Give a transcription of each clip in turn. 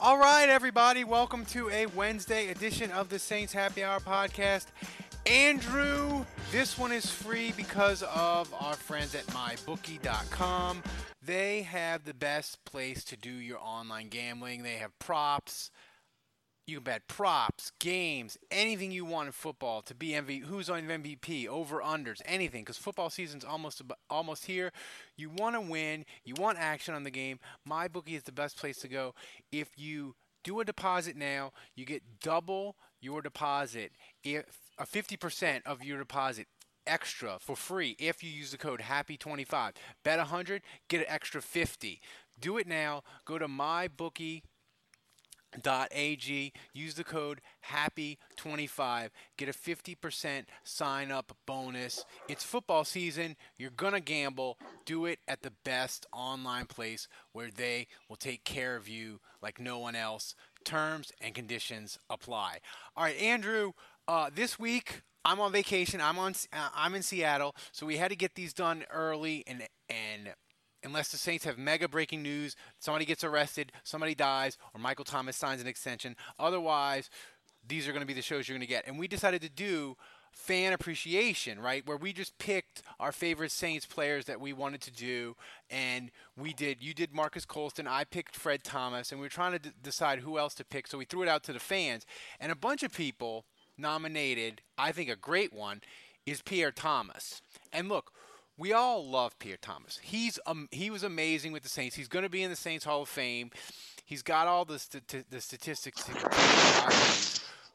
All right, everybody, welcome to a Wednesday edition of the Saints Happy Hour podcast. Andrew, this one is free because of our friends at mybookie.com. They have the best place to do your online gambling. They have props. You can bet props, games, anything you want in football to be MVP. Who's on MVP, over unders, anything. Because football season's almost almost here. You want to win. You want action on the game. My bookie is the best place to go. If you do a deposit now, you get double your deposit. If a 50% of your deposit extra for free if you use the code happy25 bet 100 get an extra 50 do it now go to mybookie.ag use the code happy25 get a 50% sign up bonus it's football season you're gonna gamble do it at the best online place where they will take care of you like no one else terms and conditions apply all right andrew uh, this week I'm on vacation. I'm on. Uh, I'm in Seattle, so we had to get these done early, and and unless the Saints have mega breaking news, somebody gets arrested, somebody dies, or Michael Thomas signs an extension. Otherwise, these are going to be the shows you're going to get. And we decided to do fan appreciation, right? Where we just picked our favorite Saints players that we wanted to do, and we did. You did Marques Colston, I picked Fred Thomas, and we were trying to d- decide who else to pick. So we threw it out to the fans, and a bunch of people nominated, I think a great one, is Pierre Thomas. And look, we all love Pierre Thomas. He's um, he was amazing with the Saints. He's going to be in the Saints Hall of Fame. He's got all the st- the statistics.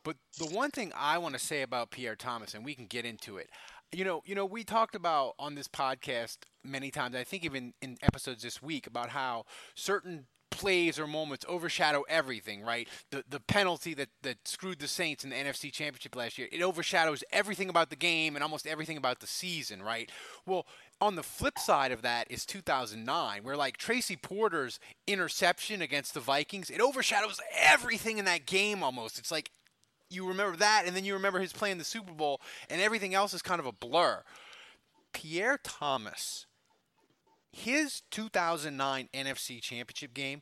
But the one thing I want to say about Pierre Thomas, and we can get into it, you know, you know, we talked about on this podcast many times. I think even in episodes this week about how certain plays or moments overshadow everything, right? The the penalty that, that screwed the Saints in the NFC Championship last year, it overshadows everything about the game and almost everything about the season, right? Well, on the flip side of that is 2009, where like Tracy Porter's interception against the Vikings, it overshadows everything in that game almost. It's like you remember that, and then you remember his play in the Super Bowl, and everything else is kind of a blur. Pierre Thomas his 2009 NFC Championship game,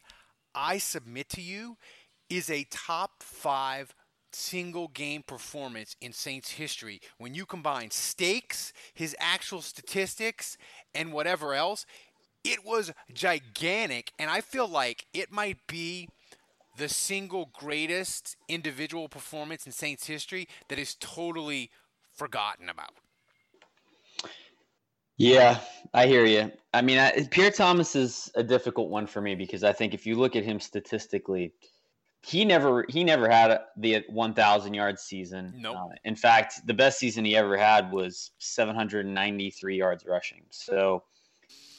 I submit to you, is a top five single game performance in Saints history. When you combine stakes, his actual statistics, and whatever else, it was gigantic. And I feel like it might be the single greatest individual performance in Saints history that is totally forgotten about. Yeah, I hear you. I mean, I, Pierre Thomas is a difficult one for me because I think if you look at him statistically, he never he never had the 1,000 yard season. No. Nope. Uh, in fact, the best season he ever had was 793 yards rushing. So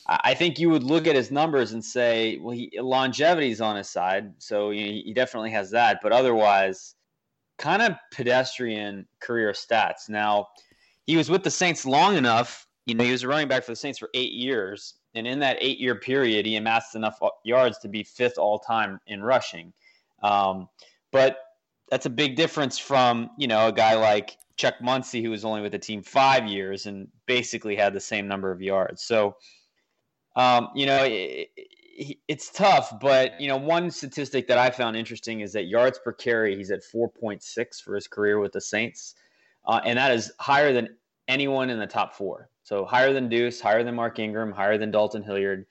I think you would look at his numbers and say, well, he, longevity is on his side, so you know, he definitely has that. But otherwise, kind of pedestrian career stats. Now, he was with the Saints long enough you know, he was a running back for the Saints for eight years. And in that eight year period, he amassed enough yards to be fifth all time in rushing. Um, but that's a big difference from, you know, a guy like Chuck Muncie, who was only with the team five years and basically had the same number of yards. So, um, you know, it, it, it's tough. But, you know, one statistic that I found interesting is that yards per carry, he's at 4.6 for his career with the Saints. Uh, and that is higher than anyone in the top four. So higher than Deuce, higher than Mark Ingram, higher than Dalton Hilliard,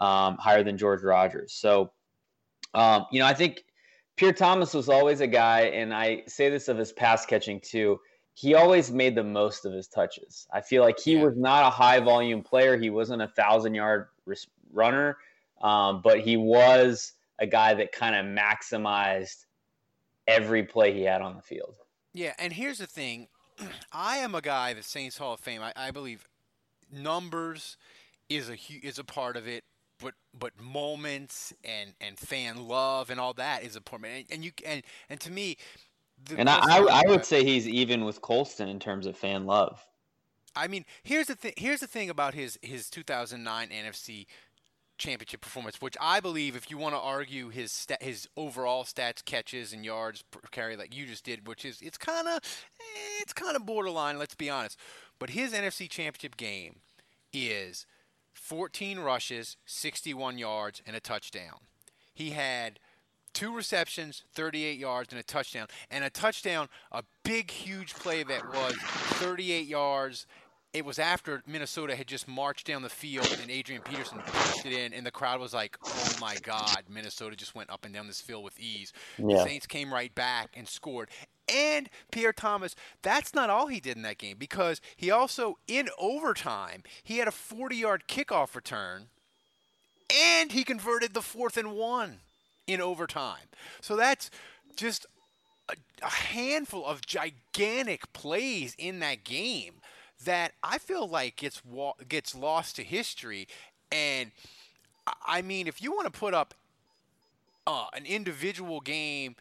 um, higher than George Rogers. So, um, you know, I think Pierre Thomas was always a guy, and I say this of his pass catching too. He always made the most of his touches. I feel like he yeah. was not a high volume player. He wasn't a thousand yard runner, um, but he was a guy that kind of maximized every play he had on the field. Yeah, and here's the thing: I am a guy that Saints Hall of Fame. I, I believe numbers is a is a part of it. but but moments and and fan love and all that is important. And, and you and and to me, and I I, I would say he's even with Colston in terms of fan love. I mean, here's the thing. Here's the thing about his his 2009 NFC championship performance, which I believe, if you want to argue his stat, his overall stats, catches and yards per carry, like you just did, which is it's kind of eh, it's kind of borderline. Let's be honest. But his NFC championship game is 14 rushes, 61 yards, and a touchdown. He had two receptions, 38 yards, and a touchdown. And a touchdown, a big, huge play that was 38 yards it was after Minnesota had just marched down the field and Adrian Peterson pushed it in, and the crowd was like, "Oh my God!" Minnesota just went up and down this field with ease. Yeah. The Saints came right back and scored. And Pierre Thomas, that's not all he did in that game because he also, in overtime, he had a 40-yard kickoff return, and he converted the fourth and one in overtime. So that's just a, a handful of gigantic plays in that game that I feel like gets gets lost to history. And I mean, if you want to put up uh, an individual game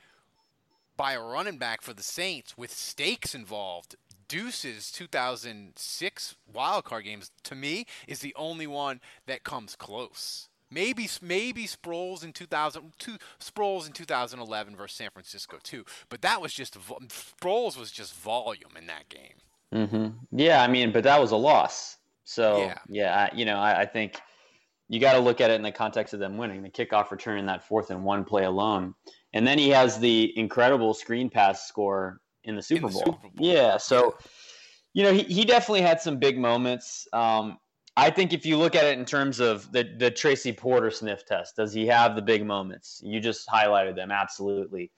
by a running back for the Saints with stakes involved, Deuce's 2006 wildcard games to me is the only one that comes close. Maybe maybe Sproles in 2000 two, Sproles in 2011 versus San Francisco too, but that was just Sproles was just volume in that game. Mm-hmm. Yeah, I mean, but that was a loss. So yeah, yeah I, you know, I, I think you got to look at it in the context of them winning the kickoff return in that fourth and one play alone, and then he has the incredible screen pass score in the Super, in Bowl. Super Bowl. Yeah, so you know, he, he definitely had some big moments. Um, I think if you look at it in terms of the the Tracy Porter sniff test, does he have the big moments? You just highlighted them absolutely.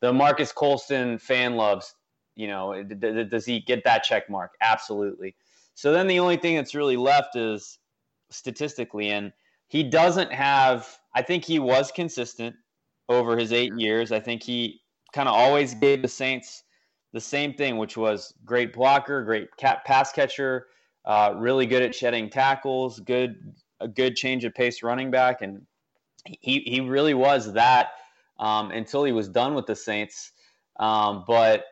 The Marques Colston fan loves you know, does he get that check mark? Absolutely. So then the only thing that's really left is statistically, and he doesn't have. I think he was consistent over his eight years. I think he kind of always gave the Saints the same thing, which was great blocker, great cat pass catcher, uh, really good at shedding tackles, good a good change of pace running back, and he he really was that um, until he was done with the Saints. Um, but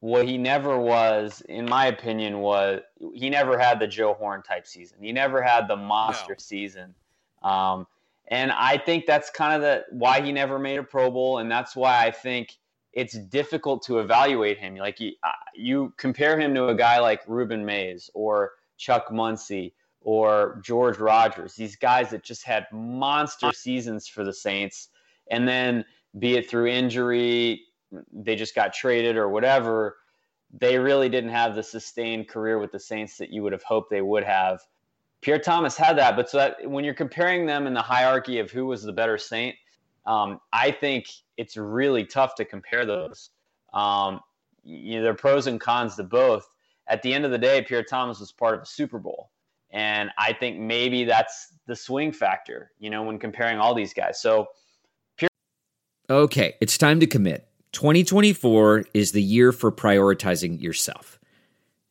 what he never was, in my opinion, was he never had the Joe Horn type season. He never had the monster no. season. Um, and I think that's kind of the why he never made a Pro Bowl, and that's why I think it's difficult to evaluate him. Like you, uh, you compare him to a guy like Rueben Mayes or Chuck Muncie or George Rogers, these guys that just had monster seasons for the Saints, and then be it through injury, they just got traded or whatever, they really didn't have the sustained career with the Saints that you would have hoped they would have. Pierre Thomas had that, but so that when you're comparing them in the hierarchy of who was the better Saint, um, I think it's really tough to compare those. Um, you know, there are pros and cons to both. At the end of the day, Pierre Thomas was part of a Super Bowl. And I think maybe that's the swing factor, you know, when comparing all these guys. So, Pierre- okay, it's time to commit. 2024 is the year for prioritizing yourself.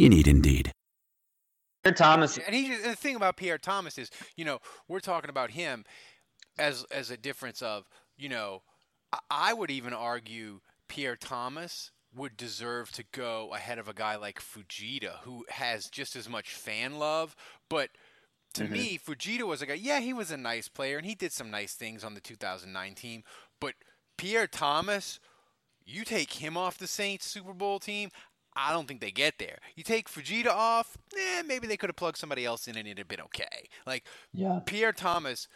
You need Indeed. Pierre Thomas. And he the thing about Pierre Thomas is, you know, we're talking about him as as a difference of, you know, I, I would even argue Pierre Thomas would deserve to go ahead of a guy like Fujita, who has just as much fan love. But to Mhm. me, Fujita was a guy. Yeah, he was a nice player and he did some nice things on the 2009 team. But Pierre Thomas, you take him off the Saints Super Bowl team. I don't think they get there. You take Fujita off, eh, maybe they could have plugged somebody else in and it'd have been okay. Like Yeah. Pierre Thomas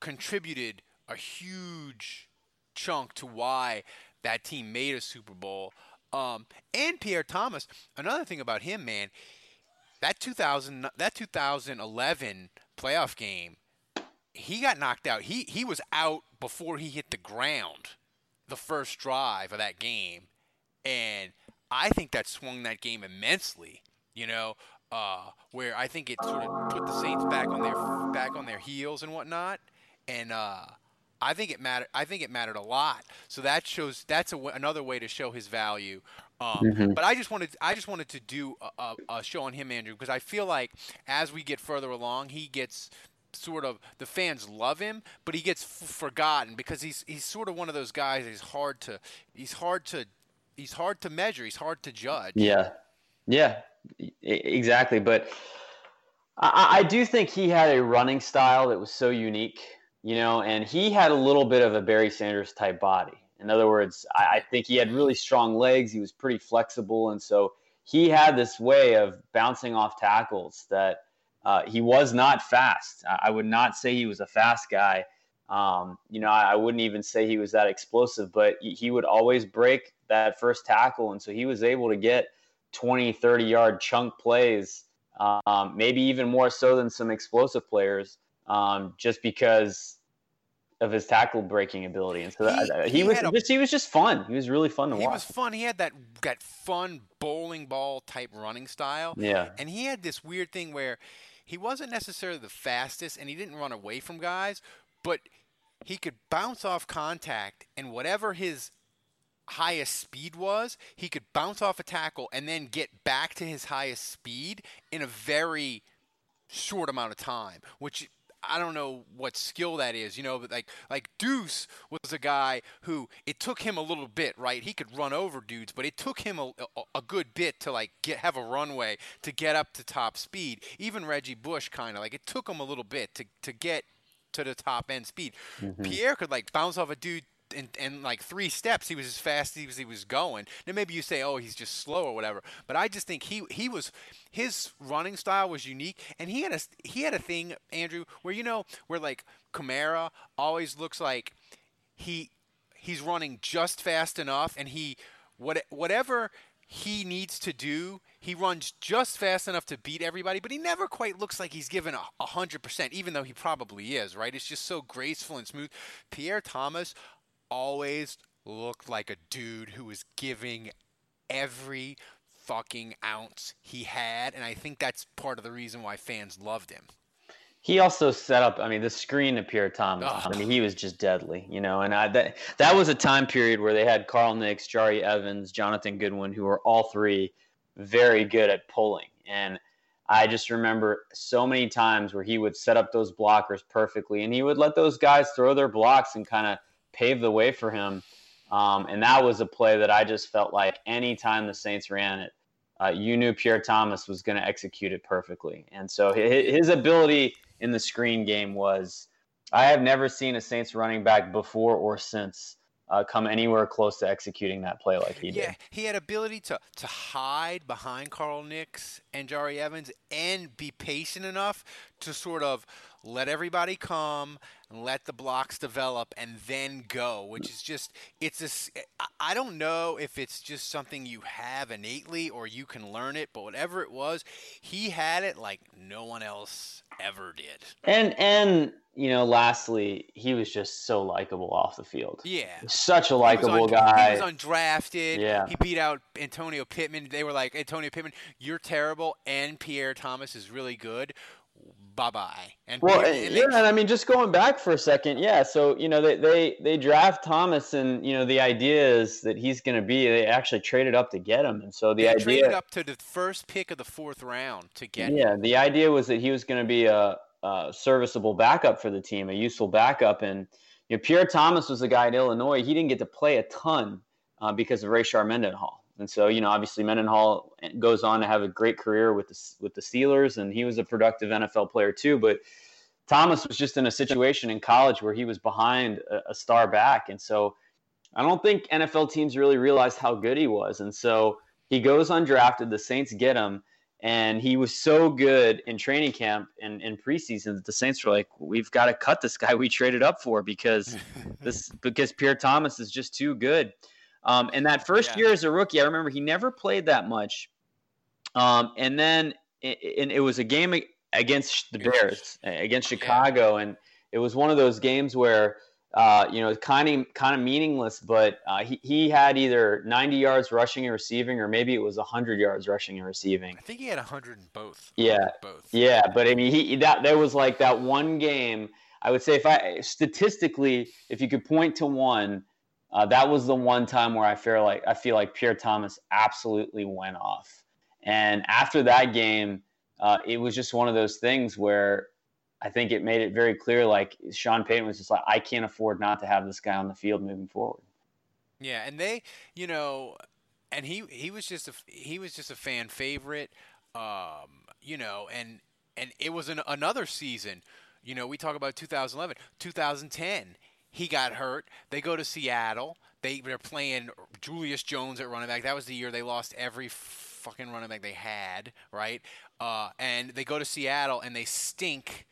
contributed a huge chunk to why that team made a Super Bowl. Um, and Pierre Thomas, another thing about him, man, that 2000 that 2011 playoff game, he got knocked out. He he was out before he hit the ground the first drive of that game. And I think that swung that game immensely, you know, uh, where I think it sort of put the Saints back on their back on their heels and whatnot. And uh, I think it mattered. I think it mattered a lot. So that shows that's a w- another way to show his value. Um, Mhm. But I just wanted I just wanted to do a, a, a show on him, Andrew, because I feel like as we get further along, he gets sort of the fans love him, but he gets f- forgotten because he's he's sort of one of those guys. He's hard to he's hard to he's hard to measure. He's hard to judge. Yeah, yeah, exactly. But I, I do think he had a running style that was so unique, you know, and he had a little bit of a Barry Sanders type body. In other words, I, I think he had really strong legs. He was pretty flexible, and so he had this way of bouncing off tackles that uh, he was not fast. I would not say he was a fast guy. Um, you know, I, I wouldn't even say he was that explosive, but he, he would always break that first tackle. And so he was able to get 20, 30 yard chunk plays, um, maybe even more so than some explosive players, um, just because of his tackle breaking ability. And so He- that, he, he was a, just, he was just fun. He was really fun to He watch. He was fun. He had that that fun bowling ball type running style. yeah. And he had this weird thing where he wasn't necessarily the fastest and he didn't run away from guys, but he could bounce off contact and whatever his highest speed was, he could bounce off a tackle and then get back to his highest speed in a very short amount of time, which I don't know what skill that is, you know, but like like Deuce was a guy who it took him a little bit, right? He could run over dudes, but it took him a, a, good bit to like get have a runway to get up to top speed. Even Reggie Bush kind of like it took him a little bit to to get to the top end speed. Mm-hmm. Pierre could like bounce off a dude in, in like three steps, he was as fast as he was going. Now maybe you say, oh, he's just slow or whatever, but I just think he he was his running style was unique, and he had a he had a thing, Andrew, where you know where like Kamara always looks like he he's running just fast enough, and he what whatever he needs to do, he runs just fast enough to beat everybody, but he never quite looks like he's given a hundred percent, even though he probably is, right? It's just so graceful and smooth. Pierre Thomas always looked like a dude who was giving every fucking ounce he had, and I think that's part of the reason why fans loved him. He also set up. I mean, the screen to Pierre Thomas. I mean, he was just deadly, you know. And I, that that was a time period where they had Carl Nicks, Jahri Evans, Jonathan Goodwin, who were all three very good at pulling. And I just remember so many times where he would set up those blockers perfectly, and he would let those guys throw their blocks and kind of pave the way for him. Um, and that was a play that I just felt like anytime the Saints ran it, uh, you knew Pierre Thomas was going to execute it perfectly. And so his, his ability in the screen game was I have never seen a Saints running back before or since uh, come anywhere close to executing that play like he did. Yeah, he had ability to to hide behind Carl Nicks and Jahri Evans and be patient enough to sort of let everybody come and let the blocks develop and then go, which is just it's I- I don't know if it's just something you have innately or you can learn it, but whatever it was, he had it like no one else ever did. And and you know, lastly, he was just so likable off the field. Yeah. Such a likable guy. He was undrafted. Yeah. He beat out Antonio Pittman. They were like, Antonio Pittman, you're terrible, and Pierre Thomas is really good. Bye bye. And well, and, and yeah, and I mean, just going back for a second, yeah. So you know, they they they draft Thomas, and you know, the idea is that he's going to be. They actually traded up to get him, and so the they idea traded up to the first pick of the fourth round to get. Yeah, him. the idea was that he was going to be a, a serviceable backup for the team, a useful backup, and you know, Pierre Thomas was a guy in Illinois. He didn't get to play a ton uh, because of Rashard Mendenhall. And so, you know, obviously Mendenhall eh, goes on to have a great career with the, with the Steelers, and he was a productive NFL player too. But Thomas was just in a situation in college where he was behind a, a star back. And so I don't think NFL teams really realized how good he was. And so he goes undrafted. The Saints get him. And he was so good in training camp and in preseason that the Saints were like, "We've got to cut this guy we traded up for because this because Pierre Thomas is just too good." Um, and that first yeah. year as a rookie, I remember he never played that much. Um, and then it, and it was a game against the Bears, against Chicago, and it was one of those games where uh, you know kind of kind of meaningless, but uh, he he had either 90 yards rushing and receiving, or maybe it was 100 yards rushing and receiving. I think he had 100 in both. Yeah, both. Yeah, but I mean, he that there was like that one game. I would say if I statistically, if you could point to one uh, that was the one time where I feel like I feel like Pierre Thomas absolutely went off. And after that game, uh, it was just one of those things where I think it made it very clear. Like Sean Payton was just like, I can't afford not to have this guy on the field moving forward. Yeah, and they, you know, and he he was just a he was just a fan favorite, um, you know, and and it was an, another season. You know, we talk about 2011, 2010 he got hurt. They go to Seattle. They they're playing Julius Jones at running back. That was the year they lost every fucking running back they had, right? Uh, and they go to Seattle and they stink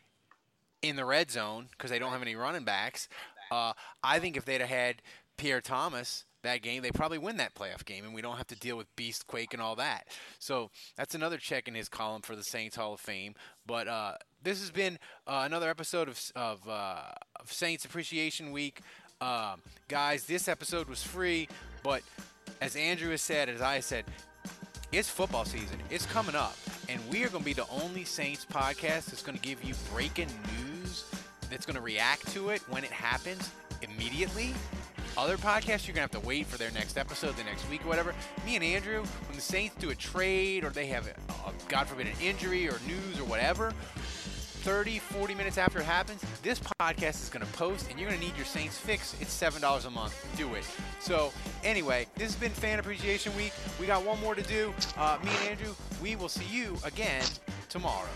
in the red zone because they don't have any running backs. Uh, I think if they'd have had Pierre Thomas that game, they probably win that playoff game, and we don't have to deal with Beast Quake and all that. So that's another check in his column for the Saints Hall of Fame. But uh, this has been uh, another episode of, of, uh, of Saints Appreciation Week. Um, guys, this episode was free, but as Andrew has said, as I said, it's football season. It's coming up, and we are going to be the only Saints podcast that's going to give you breaking news that's going to react to it when it happens immediately. Other podcasts, you're going to have to wait for their next episode the next week or whatever. Me and Andrew, when the Saints do a trade or they have, a, a, God forbid, an injury or news or whatever, 30, 40 minutes after it happens, this podcast is going to post and you're going to need your Saints fix. It's $7 a month. Do it. So, anyway, this has been Fan Appreciation Week. We got one more to do. Uh, me and Andrew, we will see you again tomorrow.